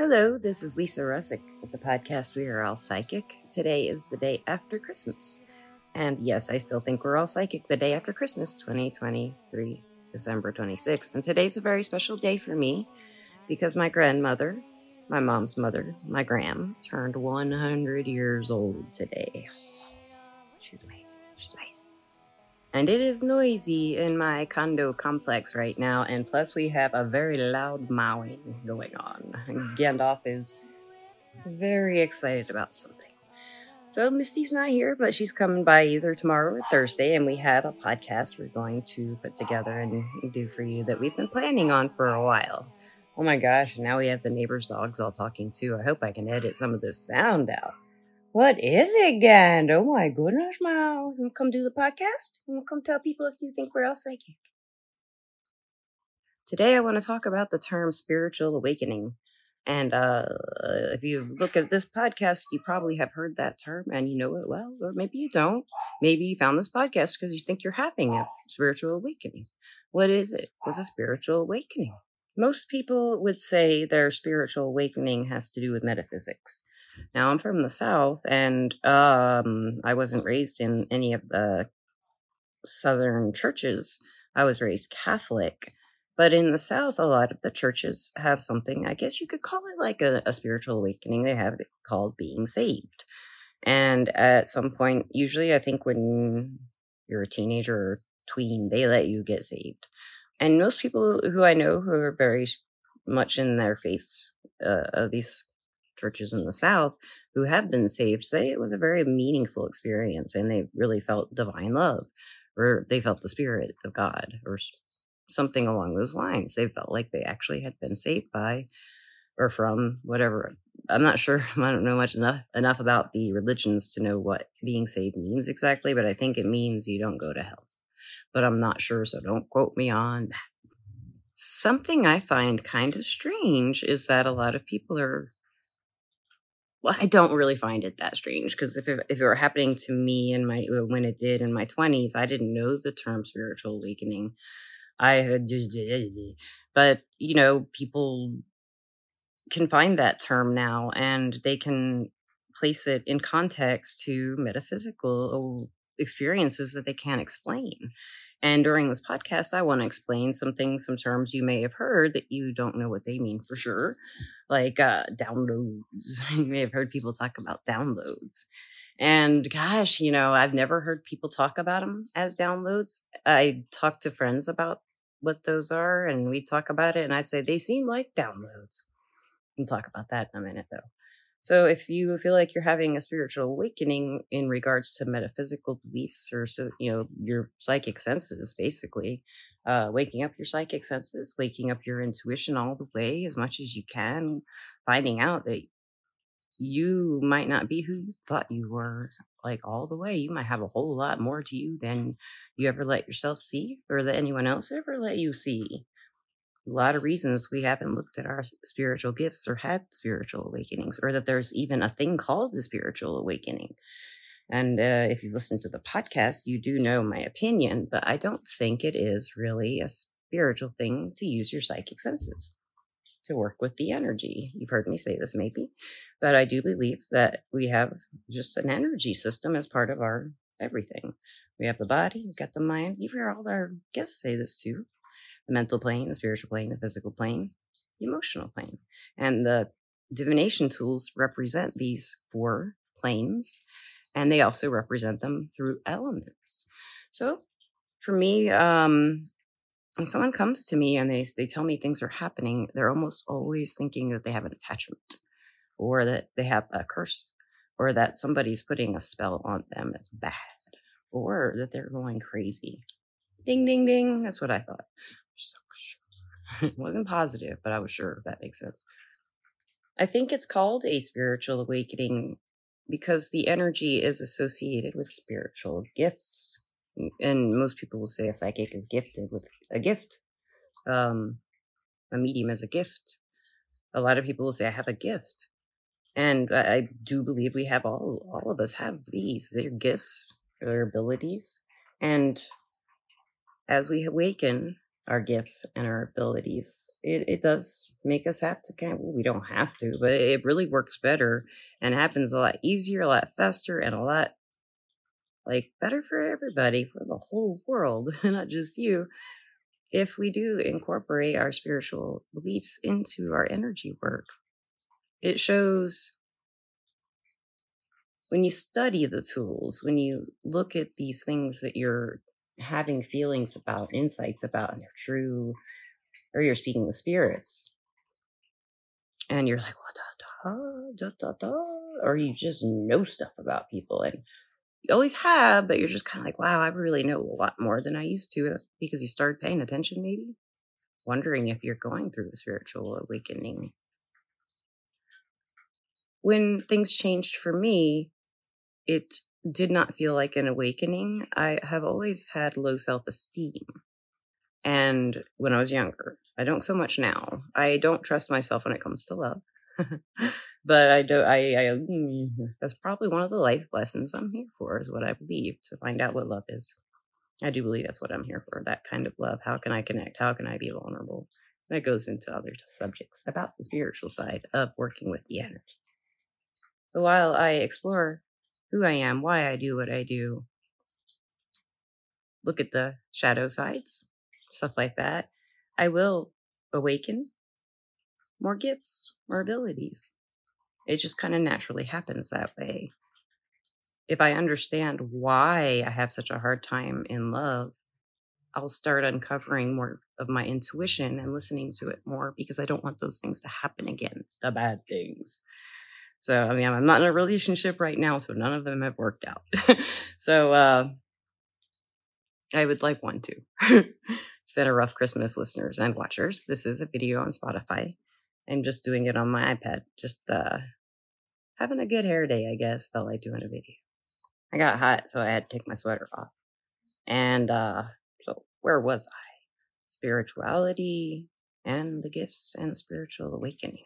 Hello, this is Lisa Rusczyk with the podcast We Are All Psychic. Today is the day after Christmas. And yes, I still think we're all psychic the day after Christmas, 2023, December 26th. And today's a very special day for me because my grandmother, my mom's mother, my gram, turned 100 years old today. She's amazing. She's amazing. And it is noisy in my condo complex right now, and plus we have a very loud mowing going on. Gandalf is very excited about something. So Misty's not here, but she's coming by either tomorrow or Thursday, and we have a podcast we're going to put together and do for you that we've been planning on for a while. Oh my gosh, now we have the neighbors' dogs all talking too. I hope I can edit some of this sound out. What is it, Gand? Oh my goodness, Mal. You come do the podcast? You come tell people if you think we're all psychic. Today I want to talk about the term spiritual awakening. And uh, if you look at this podcast, you probably have heard that term and you know it well, or maybe you don't. Maybe you found this podcast because you think you're having a spiritual awakening. What is it? What's a spiritual awakening? Most people would say their spiritual awakening has to do with metaphysics. Now I'm from the South, and um, I wasn't raised in any of the Southern churches. I was raised Catholic. But in the South, a lot of the churches have something, I guess you could call it like a, a spiritual awakening. They have it called being saved. And at some point, usually I think when you're a teenager or tween, they let you get saved. And most people who I know who are very much in their faith uh, of these churches in the South who have been saved say it was a very meaningful experience and they really felt divine love or they felt the spirit of God or something along those lines. They felt like they actually had been saved by or from whatever. I'm not sure. I don't know much enough enough about the religions to know what being saved means exactly, but I think it means you don't go to hell. But I'm not sure, so don't quote me on that. Something I find kind of strange is that a lot of people are well, I don't really find it that strange because if it, if it were happening to me in my uh, when it did in my twenties, I didn't know the term spiritual awakening. I had but you know, people can find that term now, and they can place it in context to metaphysical experiences that they can't explain. And during this podcast, I want to explain some things, some terms you may have heard that you don't know what they mean for sure, like uh, downloads. you may have heard people talk about downloads. And gosh, you know, I've never heard people talk about them as downloads. I talk to friends about what those are, and we talk about it, and I'd say they seem like downloads. We'll talk about that in a minute, though. So if you feel like you're having a spiritual awakening in regards to metaphysical beliefs or so, you know, your psychic senses, basically, uh, waking up your psychic senses, waking up your intuition all the way as much as you can, finding out that you might not be who you thought you were like all the way. You might have a whole lot more to you than you ever let yourself see or that anyone else ever let you see a lot of reasons we haven't looked at our spiritual gifts or had spiritual awakenings, or that there's even a thing called the spiritual awakening. And uh, if you listen to the podcast, you do know my opinion, but I don't think it is really a spiritual thing to use your psychic senses to work with the energy. You've heard me say this maybe, but I do believe that we have just an energy system as part of our everything. We have the body, we've got the mind. You've heard all our guests say this too the mental plane, the spiritual plane, the physical plane, the emotional plane. And the divination tools represent these four planes, and they also represent them through elements. So for me, um, when someone comes to me and they, they tell me things are happening, they're almost always thinking that they have an attachment or that they have a curse or that somebody's putting a spell on them that's bad or that they're going crazy. Ding, ding, ding. That's what I thought so sure. wasn't positive, but I was sure that makes sense. I think it's called a spiritual awakening because the energy is associated with spiritual gifts. And most people will say a psychic is gifted with a gift. Um, a medium is a gift. A lot of people will say, I have a gift. And I, I do believe we have all, all of us have these. They're gifts, they're abilities. And as we awaken, our gifts and our abilities. It, it does make us have to kind of, we don't have to, but it really works better and happens a lot easier, a lot faster, and a lot like better for everybody, for the whole world, not just you, if we do incorporate our spiritual beliefs into our energy work. It shows when you study the tools, when you look at these things that you're having feelings about, insights about, and they're true, or you're speaking with spirits, and you're like, what da, da, da, da, or you just know stuff about people, and you always have, but you're just kind of like, wow, I really know a lot more than I used to because you started paying attention, maybe wondering if you're going through a spiritual awakening. When things changed for me, it did not feel like an awakening. I have always had low self esteem. And when I was younger, I don't so much now. I don't trust myself when it comes to love. but I do. I, I mm, that's probably one of the life lessons I'm here for. Is what I believe to find out what love is. I do believe that's what I'm here for. That kind of love. How can I connect? How can I be vulnerable? That goes into other subjects about the spiritual side of working with the energy. So while I explore who I am, why I do what I do, look at the shadow sides, stuff like that, I will awaken more gifts, more abilities. It just kind of naturally happens that way. If I understand why I have such a hard time in love, I'll start uncovering more of my intuition and listening to it more because I don't want those things to happen again, the bad things. So, I mean, I'm not in a relationship right now, so none of them have worked out. so, uh, I would like one too. it's been a rough Christmas, listeners and watchers. This is a video on Spotify. I'm just doing it on my iPad. Just uh, having a good hair day, I guess. Felt like doing a video. I got hot, so I had to take my sweater off. And uh, so, where was I? Spirituality and the gifts and spiritual awakening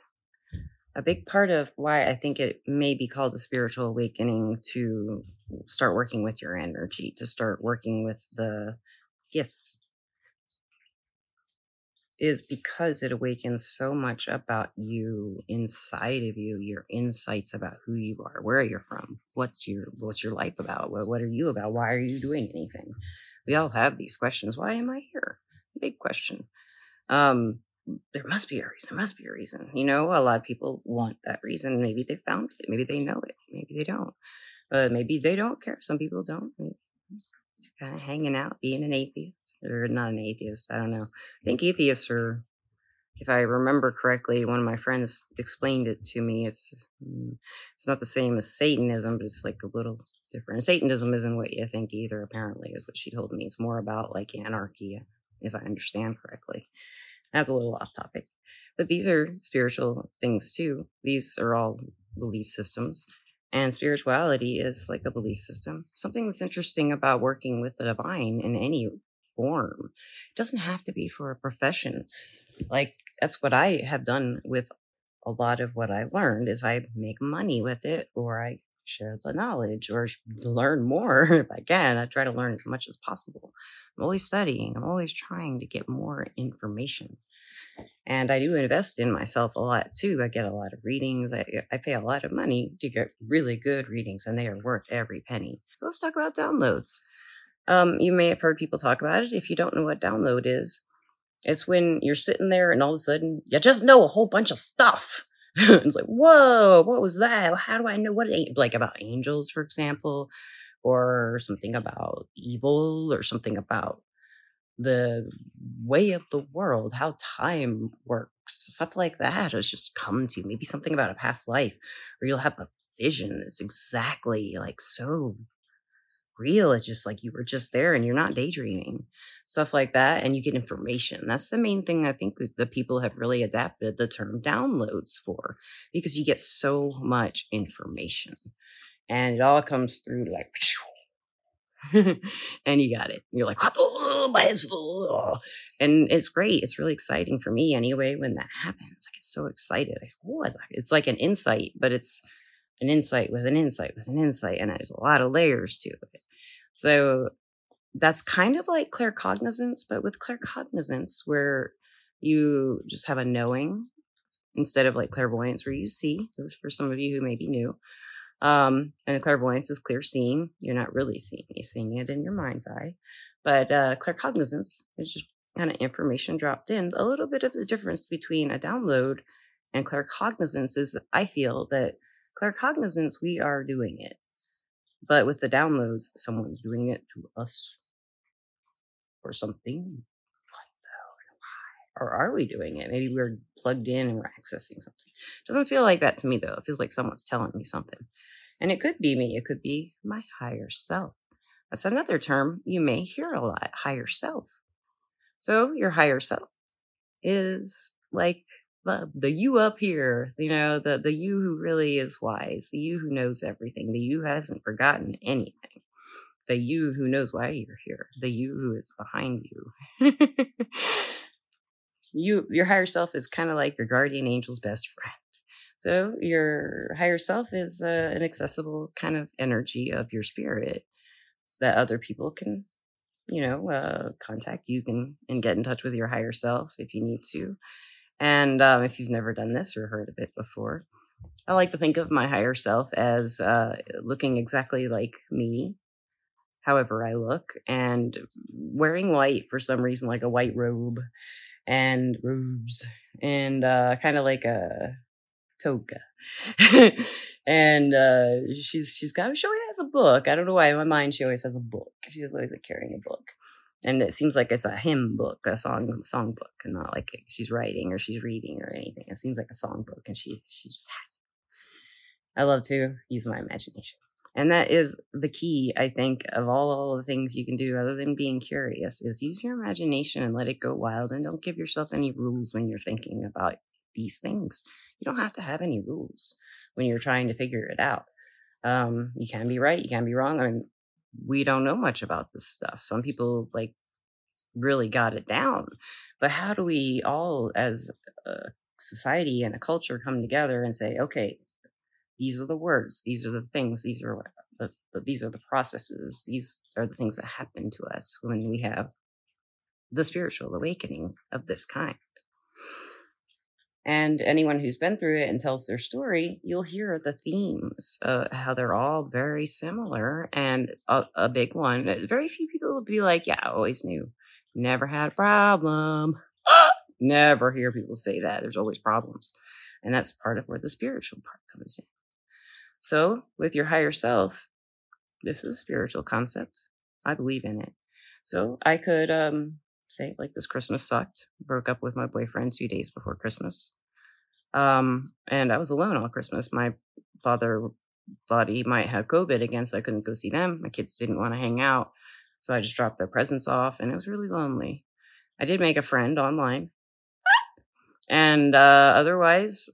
a big part of why I think it may be called a spiritual awakening to start working with your energy, to start working with the gifts, is because it awakens so much about you inside of you, your insights about who you are, where you're from, what's your what's your life about, what, what are you about, why are you doing anything? We all have these questions. Why am I here? Big question. Um, there must be a reason. There must be a reason. You know, a lot of people want that reason. Maybe they found it. Maybe they know it. Maybe they don't. Uh, maybe they don't care. Some people don't. Kind of hanging out, being an atheist or not an atheist. I don't know. I think atheists are, if I remember correctly, one of my friends explained it to me. It's mm, it's not the same as Satanism, but it's like a little different. Satanism isn't what you think either. Apparently, is what she told me. It's more about like anarchy, if I understand correctly. That's a little off topic. But these are spiritual things too. These are all belief systems. And spirituality is like a belief system. Something that's interesting about working with the divine in any form. It doesn't have to be for a profession. Like that's what I have done with a lot of what I learned is I make money with it or I share the knowledge or learn more if I can. I try to learn as much as possible. I'm always studying. I'm always trying to get more information. And I do invest in myself a lot too. I get a lot of readings. I, I pay a lot of money to get really good readings, and they are worth every penny. So let's talk about downloads. Um, you may have heard people talk about it. If you don't know what download is, it's when you're sitting there and all of a sudden you just know a whole bunch of stuff. it's like, whoa, what was that? How do I know what, like about angels, for example, or something about evil, or something about the way of the world, how time works, stuff like that has just come to you. Maybe something about a past life, or you'll have a vision that's exactly like so real. It's just like you were just there and you're not daydreaming, stuff like that. And you get information. That's the main thing I think the people have really adapted the term downloads for because you get so much information and it all comes through like and you got it. You're like, oh, my head's full. Oh. And it's great. It's really exciting for me anyway when that happens. I get so excited. oh, it's like an insight, but it's an insight with an insight with an insight. And there's a lot of layers to it. So that's kind of like claircognizance, but with claircognizance, where you just have a knowing instead of like clairvoyance, where you see. For some of you who may be new. Um, and clairvoyance is clear seeing. You're not really seeing, you're seeing it in your mind's eye. But uh, claircognizance is just kind of information dropped in. A little bit of the difference between a download and claircognizance is I feel that claircognizance, we are doing it. But with the downloads, someone's doing it to us or something. Or are we doing it? Maybe we're plugged in and we're accessing something. Doesn't feel like that to me though. It feels like someone's telling me something. And it could be me. It could be my higher self. That's another term you may hear a lot higher self. So your higher self is like the, the you up here, you know, the, the you who really is wise, the you who knows everything, the you hasn't forgotten anything, the you who knows why you're here, the you who is behind you. you your higher self is kind of like your guardian angel's best friend. So your higher self is uh, an accessible kind of energy of your spirit that other people can, you know, uh, contact. You can and get in touch with your higher self if you need to. And um, if you've never done this or heard of it before, I like to think of my higher self as uh, looking exactly like me, however I look, and wearing white for some reason, like a white robe and robes, and uh, kind of like a toga. and uh, she's she's got she always has a book. I don't know why in my mind she always has a book. She's always like, carrying a book, and it seems like it's a hymn book, a song song book, and not like she's writing or she's reading or anything. It seems like a song book, and she she just has it. I love to use my imagination. And that is the key, I think, of all, all the things you can do other than being curious is use your imagination and let it go wild and don't give yourself any rules when you're thinking about these things. You don't have to have any rules when you're trying to figure it out. Um, you can be right, you can be wrong. I mean, we don't know much about this stuff. Some people like really got it down. But how do we all, as a society and a culture, come together and say, okay, these are the words, these are the things, these are the, the, these are the processes, these are the things that happen to us when we have the spiritual awakening of this kind. And anyone who's been through it and tells their story, you'll hear the themes, uh, how they're all very similar. And a, a big one, very few people will be like, Yeah, I always knew. Never had a problem. Never hear people say that. There's always problems. And that's part of where the spiritual part comes in. So, with your higher self, this is a spiritual concept. I believe in it. So, I could um, say like this Christmas sucked. Broke up with my boyfriend two days before Christmas. Um, and I was alone all Christmas. My father thought he might have COVID again, so I couldn't go see them. My kids didn't want to hang out. So I just dropped their presents off and it was really lonely. I did make a friend online. And uh, otherwise,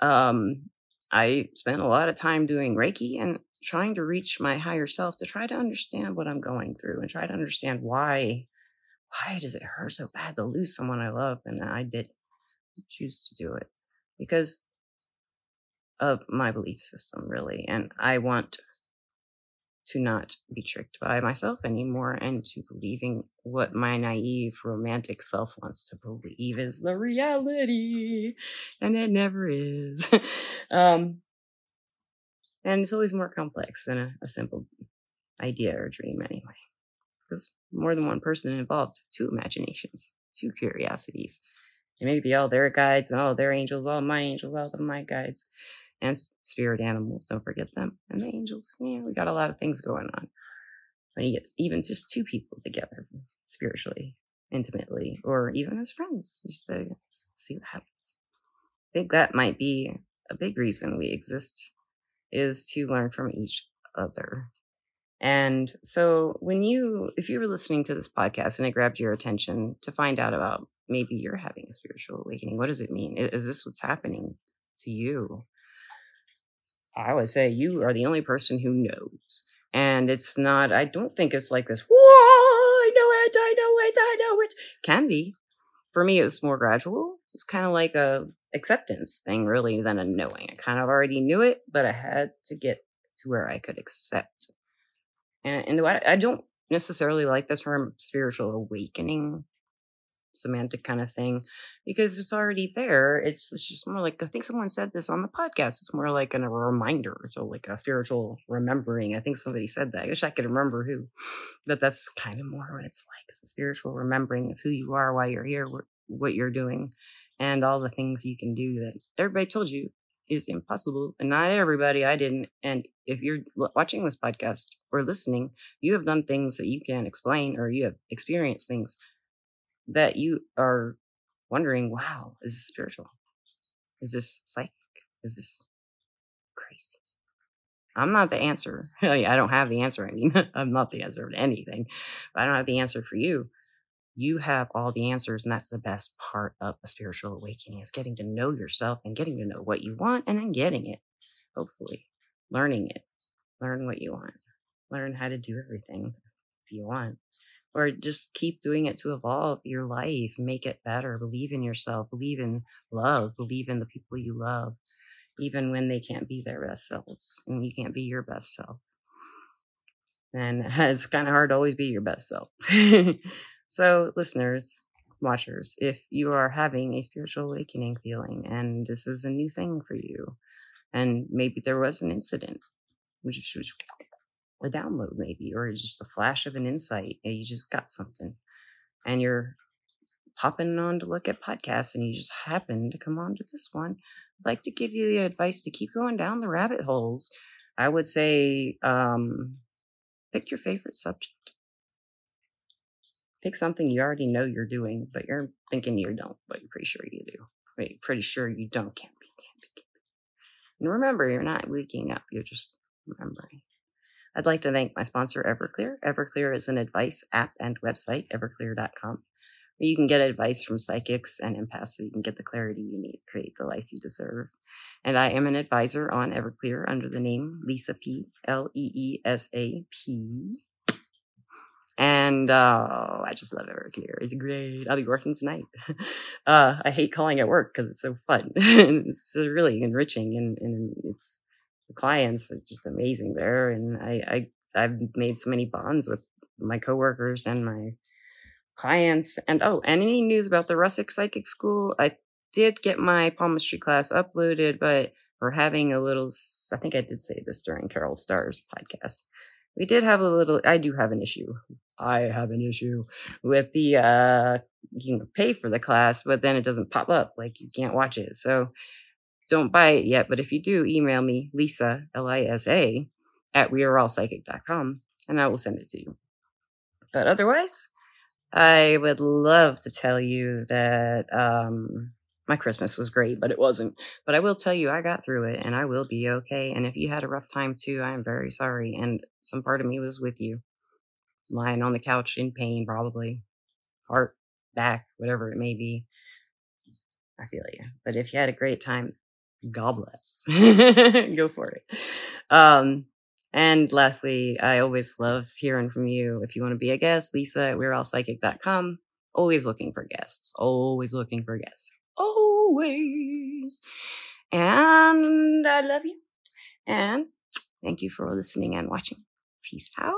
um, I spent a lot of time doing Reiki and trying to reach my higher self to try to understand what I'm going through and try to understand why why does it hurt so bad to lose someone I love and I did choose to do it because of my belief system really and I want to not be tricked by myself anymore and to believing what my naive romantic self wants to believe is the reality and it never is. Um and it's always more complex than a, a simple idea or dream, anyway. Because more than one person involved, two imaginations, two curiosities. And maybe all their guides and all their angels, all my angels, all of my guides, and spirit animals. Don't forget them. And the angels. Yeah, we got a lot of things going on. When you get even just two people together spiritually, intimately, or even as friends, just to see what happens. I think that might be a big reason we exist is to learn from each other. And so when you, if you were listening to this podcast and it grabbed your attention to find out about maybe you're having a spiritual awakening, what does it mean? Is this what's happening to you? I would say you are the only person who knows. And it's not, I don't think it's like this, whoa, I know it, I know it, I know it. Can be. For me, it was more gradual. It's kind of like a acceptance thing really than a knowing. I kind of already knew it, but I had to get to where I could accept And, and I, I don't necessarily like the term spiritual awakening semantic kind of thing because it's already there. It's, it's just more like I think someone said this on the podcast. It's more like an, a reminder, so like a spiritual remembering. I think somebody said that. I wish I could remember who, but that's kind of more what it's like. Spiritual remembering of who you are, why you're here, what, what you're doing, and all the things you can do that everybody told you is impossible. And not everybody. I didn't. And if you're watching this podcast or listening, you have done things that you can't explain, or you have experienced things that you are wondering, wow, is this spiritual? Is this psychic? Is this crazy? I'm not the answer. I don't have the answer. I mean, I'm not the answer to anything. I don't have the answer for you. You have all the answers, and that's the best part of a spiritual awakening is getting to know yourself and getting to know what you want and then getting it. Hopefully, learning it. Learn what you want. Learn how to do everything if you want or just keep doing it to evolve your life, make it better, believe in yourself, believe in love, believe in the people you love, even when they can't be their best selves and you can't be your best self. And it's kind of hard to always be your best self. so, listeners, watchers, if you are having a spiritual awakening feeling and this is a new thing for you, and maybe there was an incident, which is a download maybe or just a flash of an insight and you just got something and you're popping on to look at podcasts and you just happen to come on to this one i'd like to give you the advice to keep going down the rabbit holes. I would say um, pick your favorite subject pick something you already know you're doing but you're thinking you don't but you're pretty sure you do Wait, pretty sure you don't can't be can't be, can't be. and remember you're not waking up you're just remembering I'd like to thank my sponsor, Everclear. Everclear is an advice app and website, everclear.com, where you can get advice from psychics and empaths so you can get the clarity you need to create the life you deserve. And I am an advisor on Everclear under the name Leesa P, L E E S A P. And uh, I just love Everclear. It's great. I'll be working tonight. uh, I hate calling it work because it's so fun. it's really enriching and, and it's the clients are just amazing there. And I, I I've made so many bonds with my coworkers and my clients. And oh, and any news about the Rustic Psychic School? I did get my palmistry class uploaded, but we're having a little. I think I did say this during Carol Starr's podcast. We did have a little. I do have an issue. I have an issue with the. uh You can pay for the class, but then it doesn't pop up. Like you can't watch it. So don't buy it yet, but if you do, email me, Lisa, L I S A, at weareallpsychic.com, and I will send it to you. But otherwise, I would love to tell you that um, my Christmas was great, but it wasn't. But I will tell you, I got through it and I will be okay. And if you had a rough time too, I am very sorry. And some part of me was with you, lying on the couch in pain, probably, heart, back, whatever it may be. I feel you. But if you had a great time, God bless. Go for it. Um, and lastly, I always love hearing from you. If you want to be a guest, Lisa at weareallpsychic.com. Always looking for guests. Always looking for guests. Always. And I love you. And thank you for listening and watching. Peace out.